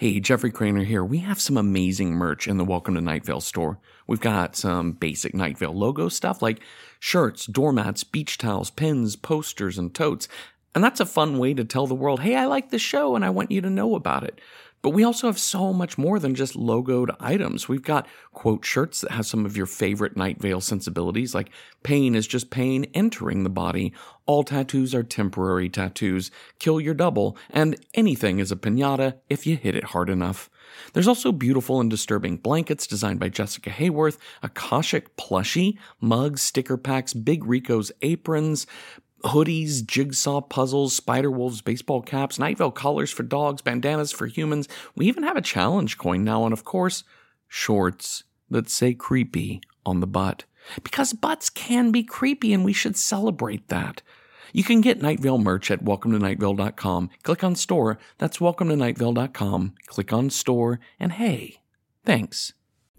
Hey, Jeffrey Cranor here. We have some amazing merch in the Welcome to Night Vale store. We've got some basic Night Vale logo stuff like shirts, doormats, beach towels, pins, posters, and totes. And that's a fun way to tell the world, hey, I like the show and I want you to know about it. But we also have so much more than just logoed items. We've got quote shirts that have some of your favorite Night Vale sensibilities, like pain is just pain entering the body, all tattoos are temporary tattoos, kill your double, and anything is a pinata if you hit it hard enough. There's also beautiful and disturbing blankets designed by Jessica Hayworth, a Khoshekh plushie, mugs, sticker packs, Big Rico's aprons, hoodies, jigsaw puzzles, spider wolves, baseball caps, Night Vale collars for dogs, bandanas for humans. We even have a challenge coin now, and of course, shorts that say creepy on the butt. Because butts can be creepy, and we should celebrate that. You can get Night Vale merch at welcometonightvale.com. Click on store. That's welcometonightvale.com. Click on store, and hey, thanks.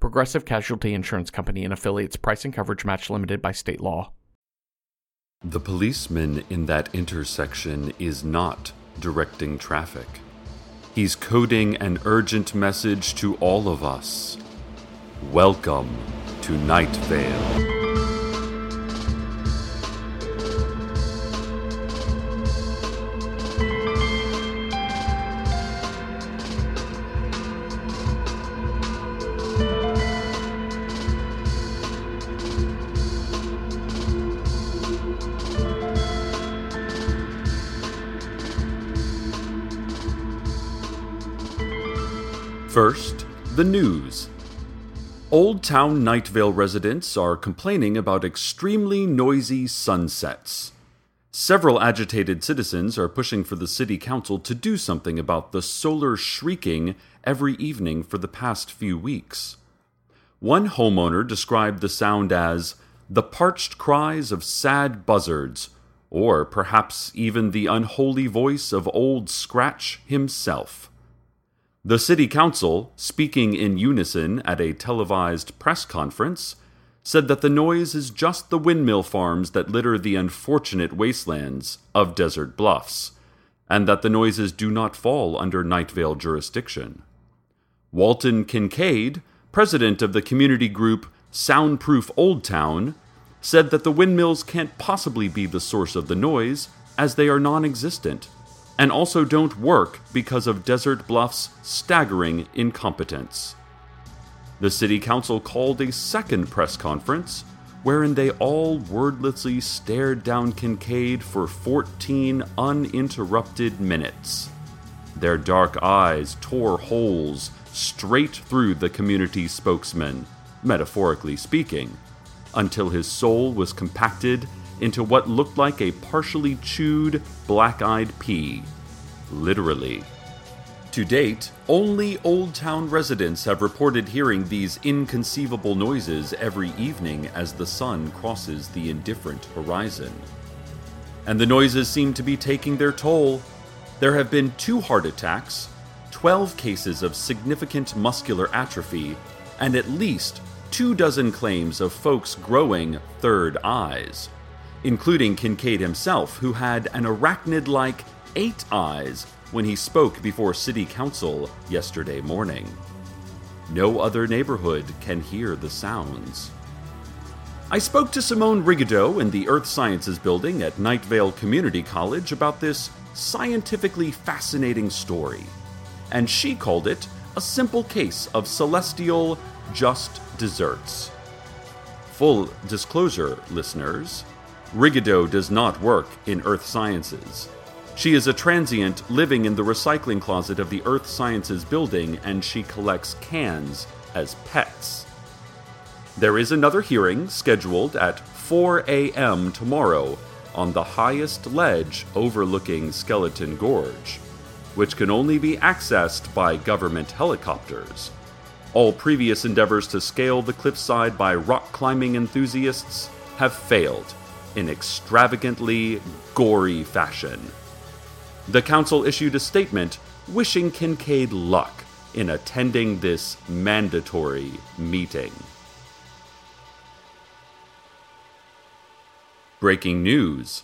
Progressive Casualty Insurance Company and affiliates price and coverage match limited by state law. The policeman in that intersection is not directing traffic. He's coding an urgent message to all of us. Welcome to Night Vale. Old Town Night residents are complaining about extremely noisy sunsets. Several agitated citizens are pushing for the city council to do something about the solar shrieking every evening for the past few weeks. One homeowner described the sound as the parched cries of sad buzzards, or perhaps even the unholy voice of Old Scratch himself. The City Council, speaking in unison at a televised press conference, said that the noise is just the windmill farms that litter the unfortunate wastelands of Desert Bluffs, and that the noises do not fall under Night Vale jurisdiction. Walton Kincaid, president of the community group Soundproof Old Town, said that the windmills can't possibly be the source of the noise, as they are non existent and also don't work because of Desert Bluff's staggering incompetence. The City Council called a second press conference wherein they all wordlessly stared down Kincaid for 14 uninterrupted minutes. Their dark eyes tore holes straight through the community spokesman, metaphorically speaking, until his soul was compacted into what looked like a partially chewed, black eyed pea. Literally. To date, only Old Town residents have reported hearing these inconceivable noises every evening as the sun crosses the indifferent horizon. And the noises seem to be taking their toll. There have been two heart attacks, 12 cases of significant muscular atrophy, and at least two dozen claims of folks growing third eyes including Kincaid himself, who had an arachnid like eight eyes when he spoke before City Council yesterday morning. No other neighborhood can hear the sounds. I spoke to Simone Rigaudot in the Earth Sciences building at Nightvale Community College about this scientifically fascinating story, and she called it a simple case of celestial just desserts. Full disclosure, listeners Rigaudot does not work in earth sciences. She is a transient living in the recycling closet of the Earth Sciences building, and she collects cans as pets. There is another hearing scheduled at 4 a.m. tomorrow on the highest ledge overlooking Skeleton Gorge, which can only be accessed by government helicopters. All previous endeavors to scale the cliffside by rock climbing enthusiasts have failed in extravagantly gory fashion. The council issued a statement wishing Kincaid luck in attending this mandatory meeting. Breaking news.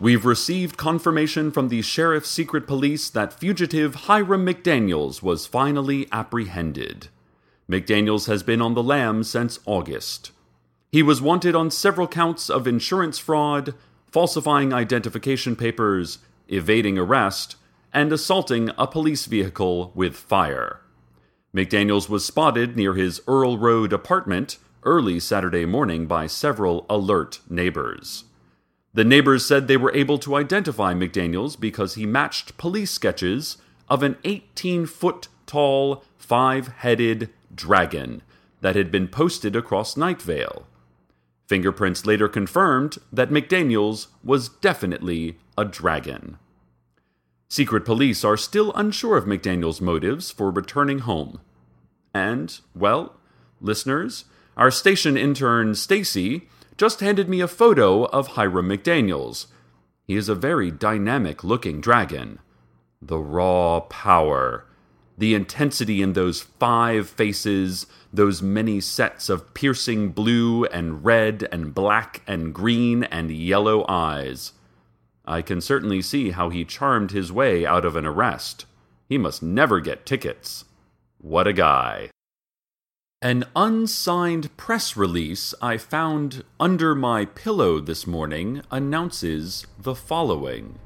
We've received confirmation from the Sheriff's Secret Police that fugitive Hiram McDaniels was finally apprehended. McDaniels has been on the lam since August. He was wanted on several counts of insurance fraud, falsifying identification papers, evading arrest, and assaulting a police vehicle with fire. McDaniels was spotted near his Earl Road apartment early Saturday morning by several alert neighbors. The neighbors said they were able to identify McDaniels because he matched police sketches of an 18 foot tall, five headed dragon that had been posted across Night Vale. Fingerprints later confirmed that McDaniels was definitely a dragon. Secret police are still unsure of McDaniel's motives for returning home. And, well, listeners, our station intern Stacy just handed me a photo of Hiram McDaniels. He is a very dynamic looking dragon. The raw power, the intensity in those five faces, those many sets of piercing blue and red and black and green and yellow eyes. I can certainly see how he charmed his way out of an arrest. He must never get tickets. What a guy. An unsigned press release I found under my pillow this morning announces the following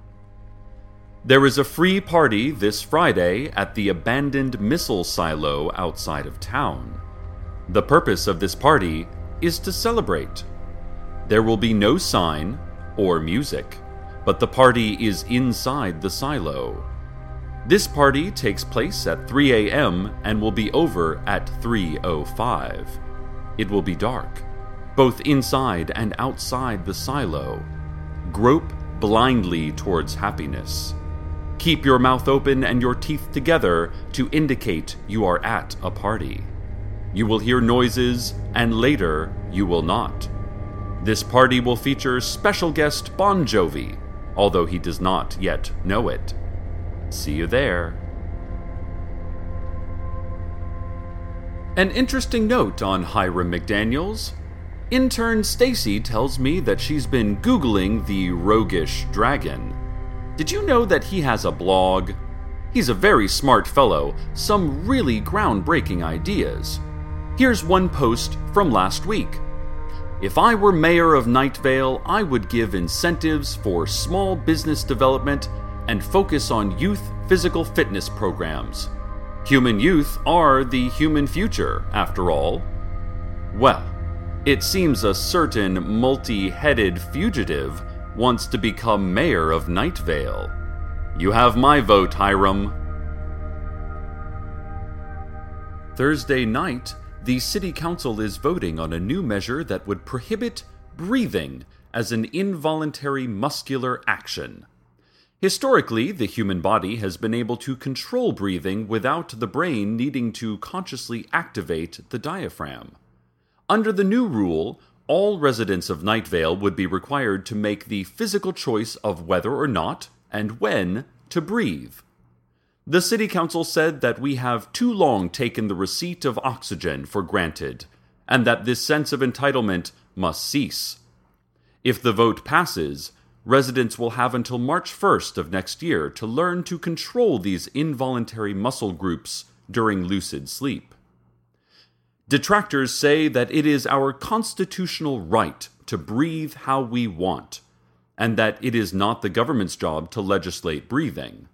There is a free party this Friday at the abandoned missile silo outside of town. The purpose of this party is to celebrate. There will be no sign or music but the party is inside the silo. This party takes place at 3 a.m. and will be over at 3:05. It will be dark, both inside and outside the silo. Grope blindly towards happiness. Keep your mouth open and your teeth together to indicate you are at a party. You will hear noises, and later you will not. This party will feature special guest Bon Jovi, although he does not yet know it. See you there. An interesting note on Hiram McDaniels. Intern Stacy tells me that she's been Googling the roguish dragon. Did you know that he has a blog? He's a very smart fellow, some really groundbreaking ideas. Here's one post from last week. If I were mayor of Nightvale, I would give incentives for small business development and focus on youth physical fitness programs. Human youth are the human future, after all. Well, it seems a certain multi headed fugitive wants to become mayor of Nightvale. You have my vote, Hiram. Thursday night, the City Council is voting on a new measure that would prohibit breathing as an involuntary muscular action. Historically, the human body has been able to control breathing without the brain needing to consciously activate the diaphragm. Under the new rule, all residents of Nightvale would be required to make the physical choice of whether or not and when to breathe. The City Council said that we have too long taken the receipt of oxygen for granted, and that this sense of entitlement must cease. If the vote passes, residents will have until March 1st of next year to learn to control these involuntary muscle groups during lucid sleep. Detractors say that it is our constitutional right to breathe how we want, and that it is not the government's job to legislate breathing.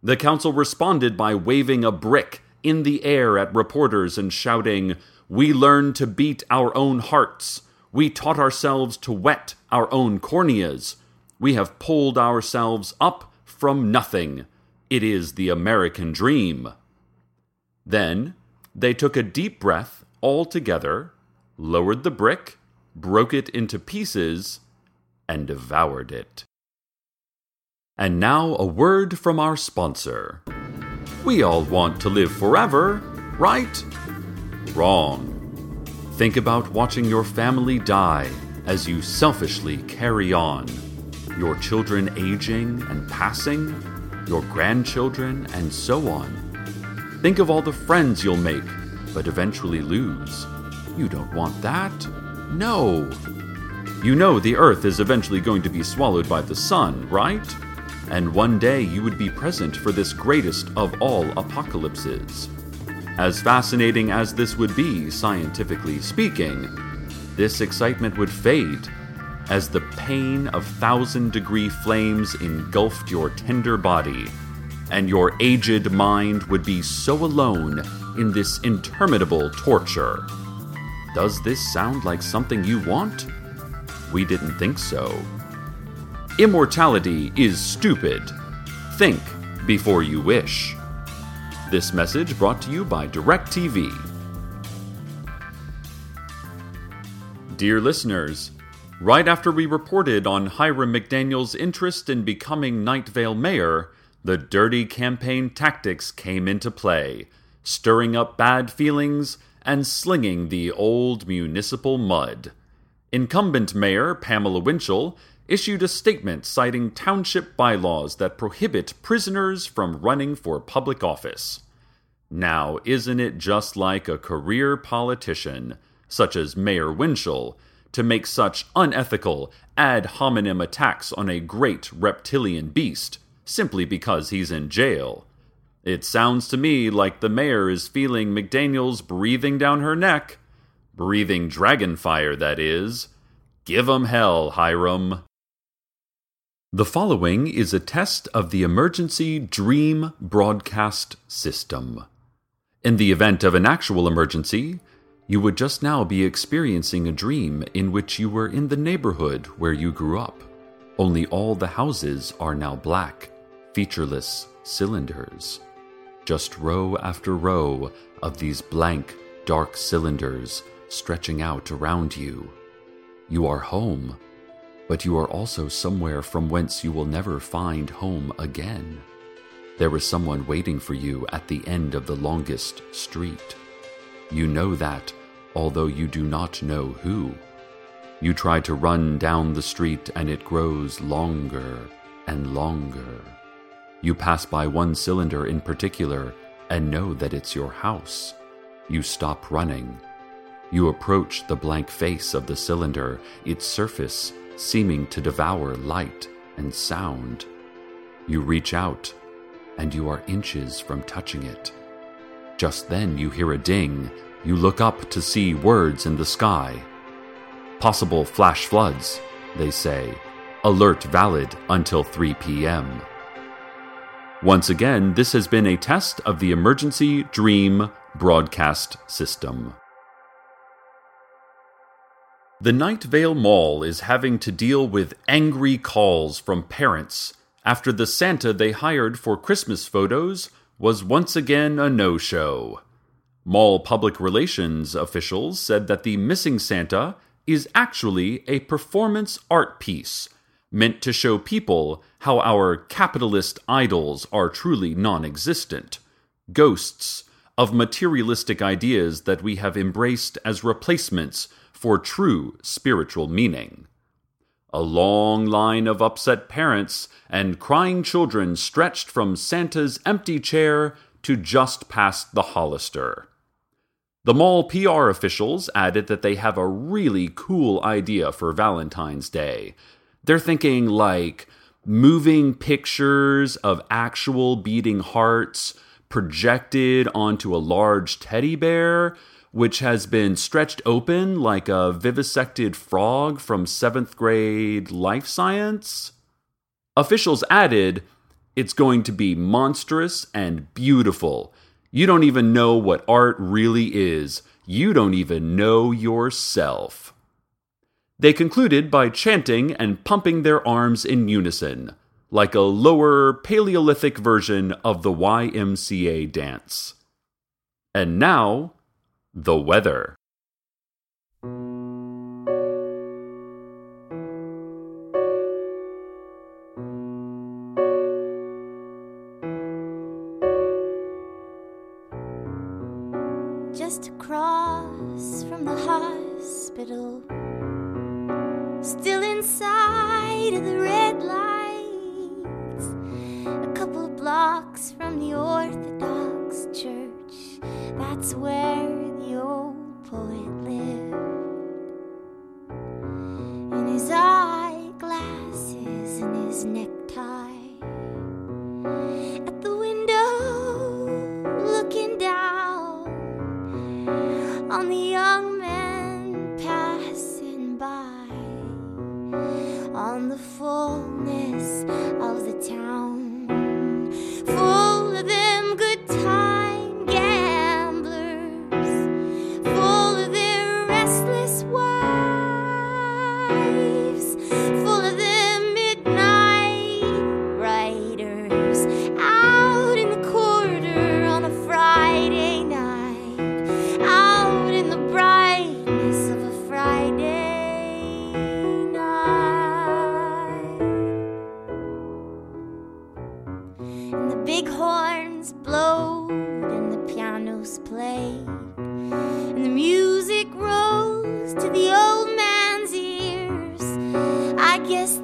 The council responded by waving a brick in the air at reporters and shouting, We learned to beat our own hearts. We taught ourselves to wet our own corneas. We have pulled ourselves up from nothing. It is the American dream. Then they took a deep breath all together, lowered the brick, broke it into pieces, and devoured it. And now a word from our sponsor. We all want to live forever, right? Wrong. Think about watching your family die as you selfishly carry on. Your children aging and passing, your grandchildren, and so on. Think of all the friends you'll make, but eventually lose. You don't want that. No. You know the Earth is eventually going to be swallowed by the Sun, right? And one day you would be present for this greatest of all apocalypses. As fascinating as this would be, scientifically speaking, this excitement would fade as the pain of thousand degree flames engulfed your tender body, and your aged mind would be so alone in this interminable torture. Does this sound like something you want? We didn't think so. Immortality is stupid. Think before you wish. This message brought to you by DirecTV. Dear listeners, right after we reported on Hiram McDaniel's interest in becoming Night Vale mayor, the dirty campaign tactics came into play, stirring up bad feelings and slinging the old municipal mud. Incumbent Mayor Pamela Winchell issued a statement citing township bylaws that prohibit prisoners from running for public office. Now, isn't it just like a career politician, such as Mayor Winchell, to make such unethical ad hominem attacks on a great reptilian beast simply because he's in jail? It sounds to me like the mayor is feeling McDaniel's breathing down her neck. Breathing dragon fire, that is. Give 'em hell, Hiram. The following is a test of the emergency dream broadcast system. In the event of an actual emergency, you would just now be experiencing a dream in which you were in the neighborhood where you grew up. Only all the houses are now black, featureless cylinders. Just row after row of these blank, dark cylinders stretching out around you. You are home but you are also somewhere from whence you will never find home again. There is someone waiting for you at the end of the longest street. You know that, although you do not know who. You try to run down the street and it grows longer and longer. You pass by one cylinder in particular and know that it's your house. You stop running. You approach the blank face of the cylinder, its surface seeming to devour light and sound. You reach out, and you are inches from touching it. Just then you hear a ding. You look up to see words in the sky. Possible flash floods, they say. Alert valid until 3 p.m. Once again, this has been a test of the Emergency Dream Broadcast System. The Night Vale Mall is having to deal with angry calls from parents after the Santa they hired for Christmas photos was once again a no show. Mall public relations officials said that the missing Santa is actually a performance art piece meant to show people how our capitalist idols are truly non existent, ghosts of materialistic ideas that we have embraced as replacements for true spiritual meaning. A long line of upset parents and crying children stretched from Santa's empty chair to just past the Hollister. The mall PR officials added that they have a really cool idea for Valentine's Day. They're thinking like moving pictures of actual beating hearts projected onto a large teddy bear which has been stretched open like a vivisected frog from seventh grade life science. Officials added, it's going to be monstrous and beautiful. You don't even know what art really is. You don't even know yourself. They concluded by chanting and pumping their arms in unison, like a lower Paleolithic version of the YMCA dance. And now, the weather. ね。Big horns blowed and the pianos played, and the music rose to the old man's ears. I guess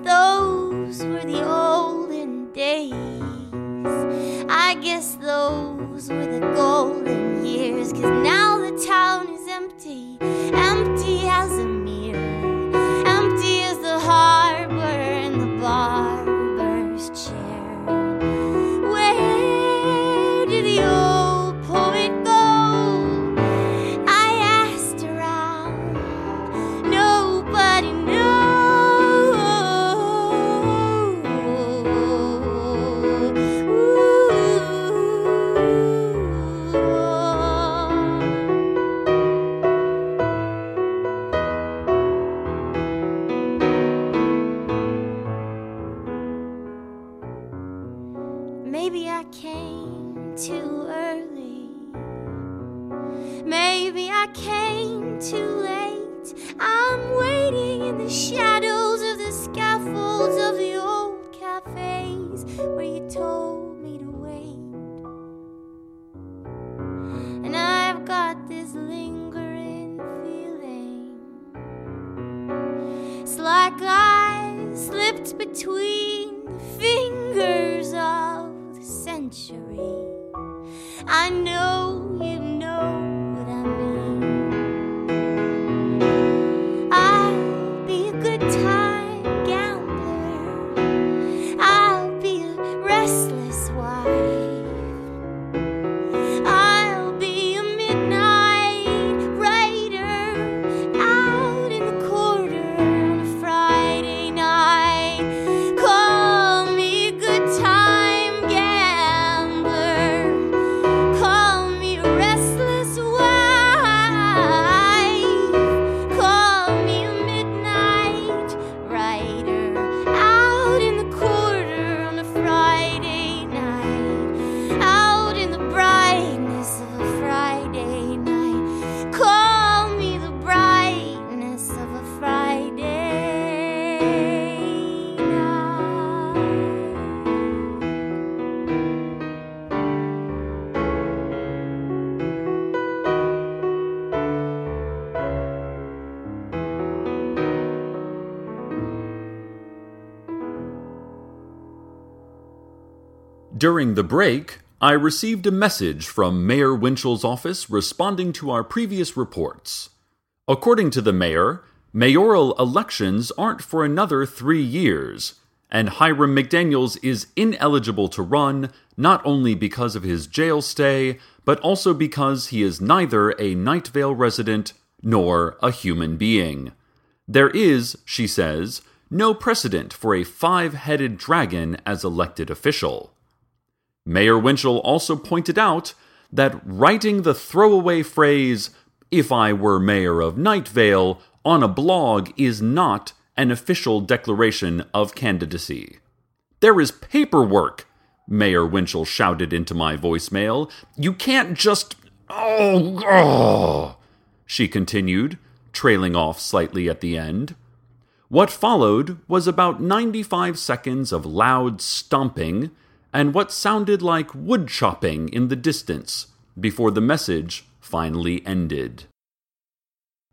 During the break, I received a message from Mayor Winchell's office responding to our previous reports. According to the mayor, mayoral elections aren't for another three years, and Hiram McDaniels is ineligible to run not only because of his jail stay, but also because he is neither a Night Vale resident nor a human being. There is, she says, no precedent for a five headed dragon as elected official. Mayor Winchell also pointed out that writing the throwaway phrase, if I were mayor of Nightvale, on a blog is not an official declaration of candidacy. There is paperwork, Mayor Winchell shouted into my voicemail. You can't just. Oh, oh, she continued, trailing off slightly at the end. What followed was about 95 seconds of loud stomping and what sounded like wood chopping in the distance, before the message finally ended.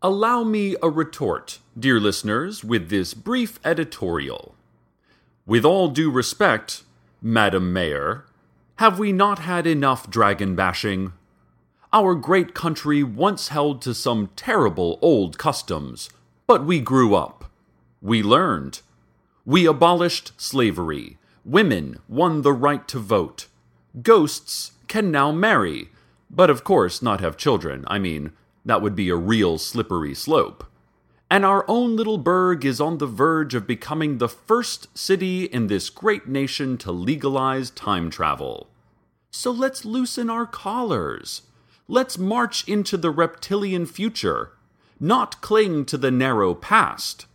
Allow me a retort, dear listeners, with this brief editorial. With all due respect, Madam Mayor, have we not had enough dragon bashing? Our great country once held to some terrible old customs, but we grew up. We learned. We abolished slavery. Women won the right to vote. Ghosts can now marry, but of course not have children. I mean, that would be a real slippery slope. And our own little burg is on the verge of becoming the first city in this great nation to legalize time travel. So let's loosen our collars. Let's march into the reptilian future, not cling to the narrow past.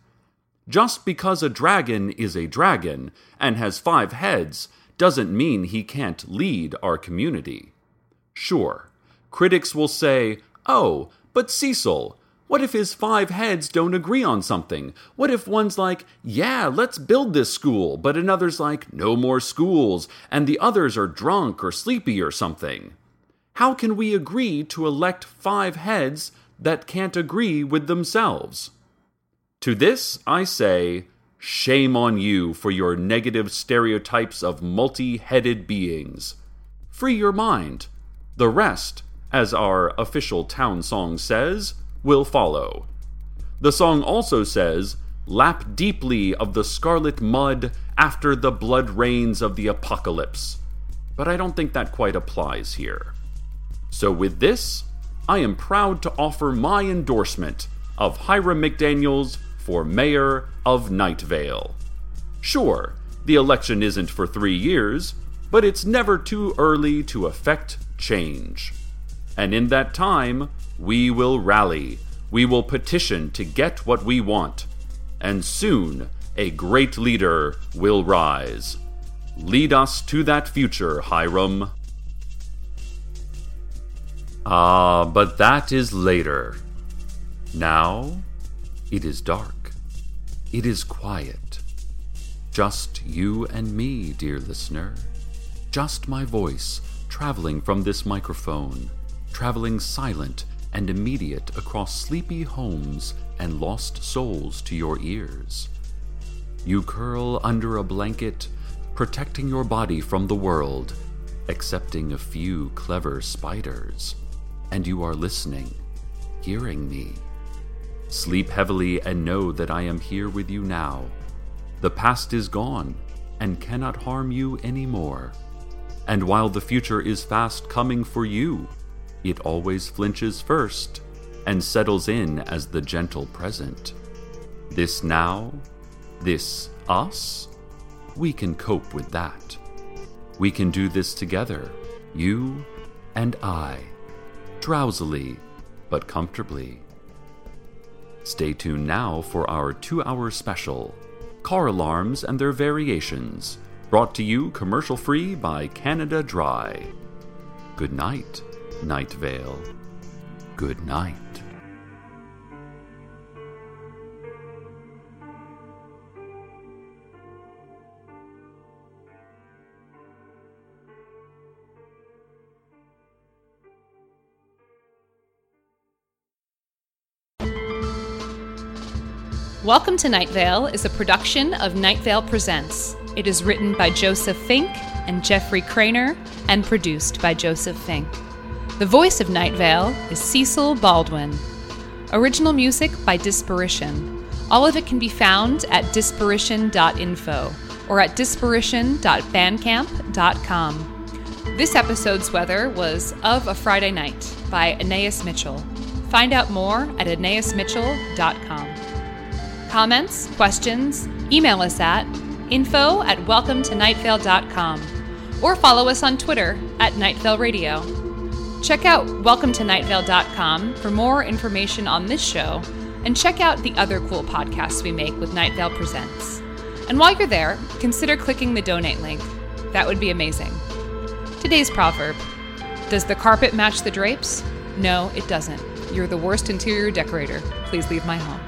Just because a dragon is a dragon and has five heads doesn't mean he can't lead our community. Sure, critics will say, oh, but Cecil, what if his five heads don't agree on something? What if one's like, yeah, let's build this school, but another's like, no more schools, and the others are drunk or sleepy or something? How can we agree to elect five heads that can't agree with themselves? To this I say, shame on you for your negative stereotypes of multi headed beings. Free your mind. The rest, as our official town song says, will follow. The song also says, Lap deeply of the scarlet mud after the blood rains of the apocalypse. But I don't think that quite applies here. So, with this, I am proud to offer my endorsement of Hiram McDaniels for mayor of Nightvale. Sure, the election isn't for three years, but it's never too early to effect change. And in that time, we will rally. We will petition to get what we want. And soon, a great leader will rise. Lead us to that future, Hiram. Ah, but that is later. Now, it is dark. It is quiet. Just you and me, dear listener. Just my voice traveling from this microphone traveling silent and immediate across sleepy homes and lost souls to your ears. You curl under a blanket, protecting your body from the world, excepting a few clever spiders, and you are listening, hearing me. Sleep heavily and know that I am here with you now. The past is gone and cannot harm you anymore. And while the future is fast coming for you, it always flinches first and settles in as the gentle present. This now, this us, we can cope with that. We can do this together, you and I, drowsily but comfortably. Stay tuned now for our two hour special Car Alarms and Their Variations, brought to you commercial free by Canada Dry. Good night. Night Vale. Good night. Welcome to Night Vale is a production of Night Vale Presents. It is written by Joseph Fink and Jeffrey Cranor and produced by Joseph Fink. The voice of Night Vale is Cecil Baldwin. Original music by Disparition. All of it can be found at disparition.info or at disparition.bandcamp.com. This episode's weather was Of a Friday Night by Anais Mitchell. Find out more at anaismitchell.com. Comments, questions, email us at info at welcometonightVale.com or follow us on Twitter at Nightvale Radio. Check out welcometonightVale.com for more information on this show, and check out the other cool podcasts we make with Night Vale Presents. And while you're there, consider clicking the donate link. That would be amazing. Today's proverb Does the carpet match the drapes? No, it doesn't. You're the worst interior decorator. Please leave my home.